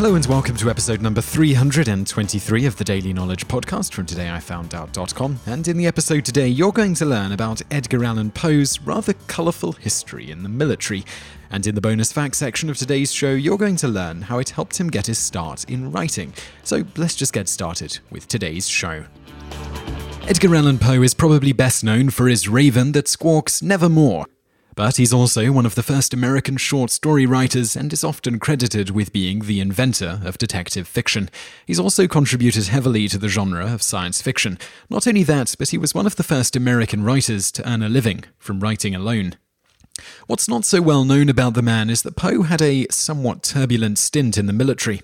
Hello and welcome to episode number 323 of the Daily Knowledge Podcast from todayifoundout.com. And in the episode today, you're going to learn about Edgar Allan Poe's rather colourful history in the military. And in the bonus fact section of today's show, you're going to learn how it helped him get his start in writing. So let's just get started with today's show. Edgar Allan Poe is probably best known for his raven that squawks nevermore. But he's also one of the first American short story writers and is often credited with being the inventor of detective fiction. He's also contributed heavily to the genre of science fiction. Not only that, but he was one of the first American writers to earn a living from writing alone. What's not so well known about the man is that Poe had a somewhat turbulent stint in the military.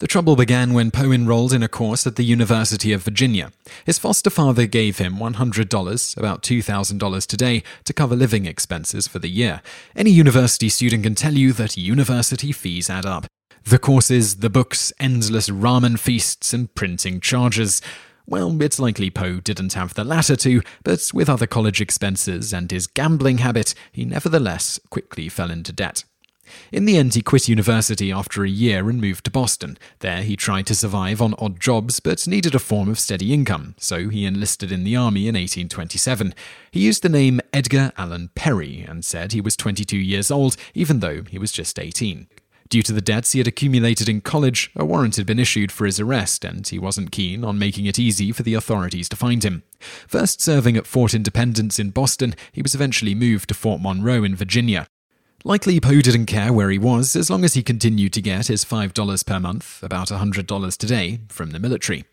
The trouble began when Poe enrolled in a course at the University of Virginia. His foster father gave him $100, about $2,000 today, to cover living expenses for the year. Any university student can tell you that university fees add up. The courses, the books, endless ramen feasts, and printing charges. Well, it's likely Poe didn't have the latter two, but with other college expenses and his gambling habit, he nevertheless quickly fell into debt. In the end, he quit university after a year and moved to Boston. There, he tried to survive on odd jobs, but needed a form of steady income, so he enlisted in the army in 1827. He used the name Edgar Allan Perry and said he was 22 years old, even though he was just 18. Due to the debts he had accumulated in college, a warrant had been issued for his arrest, and he wasn't keen on making it easy for the authorities to find him. First serving at Fort Independence in Boston, he was eventually moved to Fort Monroe in Virginia. Likely Poe didn't care where he was as long as he continued to get his $5 per month, about $100 today, from the military.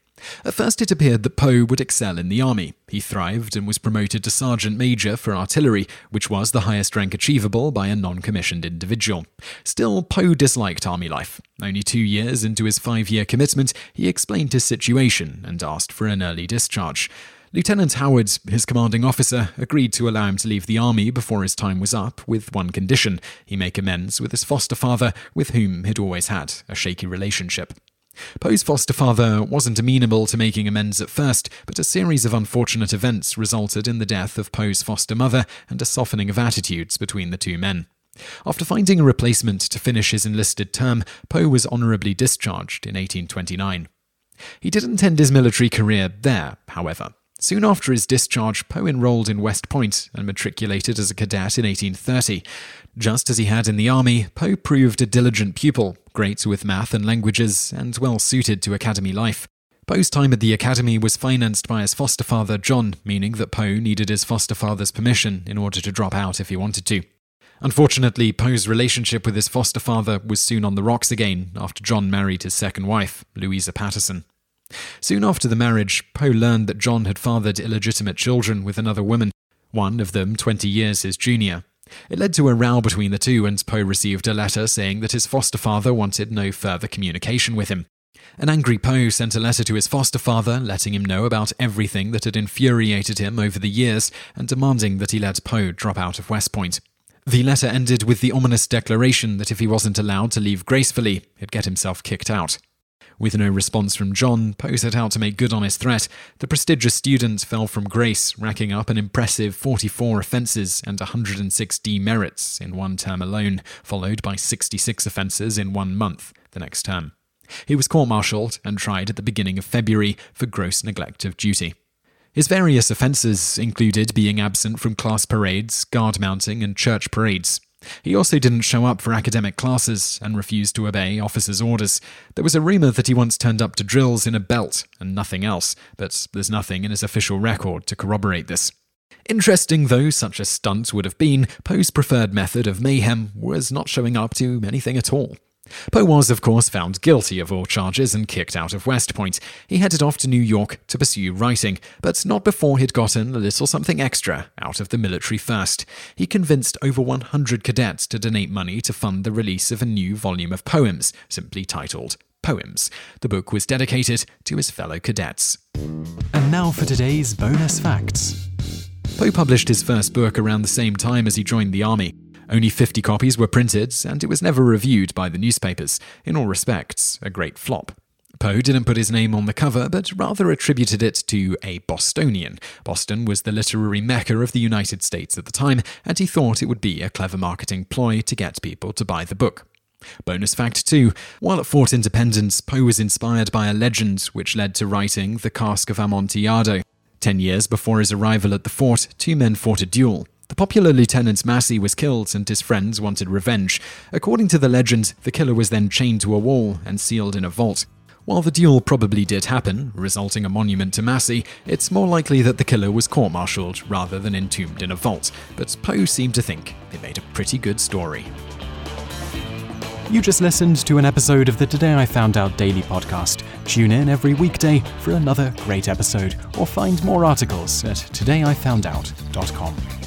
At first, it appeared that Poe would excel in the army. He thrived and was promoted to sergeant major for artillery, which was the highest rank achievable by a non commissioned individual. Still, Poe disliked army life. Only two years into his five year commitment, he explained his situation and asked for an early discharge. Lieutenant Howard, his commanding officer, agreed to allow him to leave the army before his time was up, with one condition he make amends with his foster father, with whom he'd always had a shaky relationship. Poe's foster father wasn't amenable to making amends at first, but a series of unfortunate events resulted in the death of Poe's foster mother and a softening of attitudes between the two men. After finding a replacement to finish his enlisted term, Poe was honorably discharged in 1829. He didn't end his military career there, however. Soon after his discharge, Poe enrolled in West Point and matriculated as a cadet in 1830. Just as he had in the army, Poe proved a diligent pupil, great with math and languages, and well suited to academy life. Poe's time at the academy was financed by his foster father, John, meaning that Poe needed his foster father's permission in order to drop out if he wanted to. Unfortunately, Poe's relationship with his foster father was soon on the rocks again after John married his second wife, Louisa Patterson. Soon after the marriage, Poe learned that John had fathered illegitimate children with another woman, one of them 20 years his junior. It led to a row between the two, and Poe received a letter saying that his foster father wanted no further communication with him. An angry Poe sent a letter to his foster father, letting him know about everything that had infuriated him over the years and demanding that he let Poe drop out of West Point. The letter ended with the ominous declaration that if he wasn't allowed to leave gracefully, he'd get himself kicked out. With no response from John, Poe set out to make good on his threat. The prestigious student fell from grace, racking up an impressive 44 offences and 106 demerits in one term alone, followed by 66 offences in one month the next term. He was court martialed and tried at the beginning of February for gross neglect of duty. His various offences included being absent from class parades, guard mounting, and church parades. He also didn't show up for academic classes and refused to obey officers' orders. There was a rumour that he once turned up to drills in a belt and nothing else, but there's nothing in his official record to corroborate this. Interesting though such a stunt would have been, Poe's preferred method of mayhem was not showing up to anything at all. Poe was, of course, found guilty of all charges and kicked out of West Point. He headed off to New York to pursue writing, but not before he'd gotten a little something extra out of the military first. He convinced over 100 cadets to donate money to fund the release of a new volume of poems, simply titled Poems. The book was dedicated to his fellow cadets. And now for today's bonus facts. Poe published his first book around the same time as he joined the army. Only 50 copies were printed, and it was never reviewed by the newspapers. In all respects, a great flop. Poe didn't put his name on the cover, but rather attributed it to a Bostonian. Boston was the literary mecca of the United States at the time, and he thought it would be a clever marketing ploy to get people to buy the book. Bonus fact 2 While at Fort Independence, Poe was inspired by a legend which led to writing The Cask of Amontillado. Ten years before his arrival at the fort, two men fought a duel. The popular Lieutenant Massey was killed, and his friends wanted revenge. According to the legend, the killer was then chained to a wall and sealed in a vault. While the duel probably did happen, resulting a monument to Massey, it's more likely that the killer was court martialed rather than entombed in a vault, but Poe seemed to think it made a pretty good story. You just listened to an episode of the Today I Found Out Daily podcast. Tune in every weekday for another great episode, or find more articles at todayifoundout.com.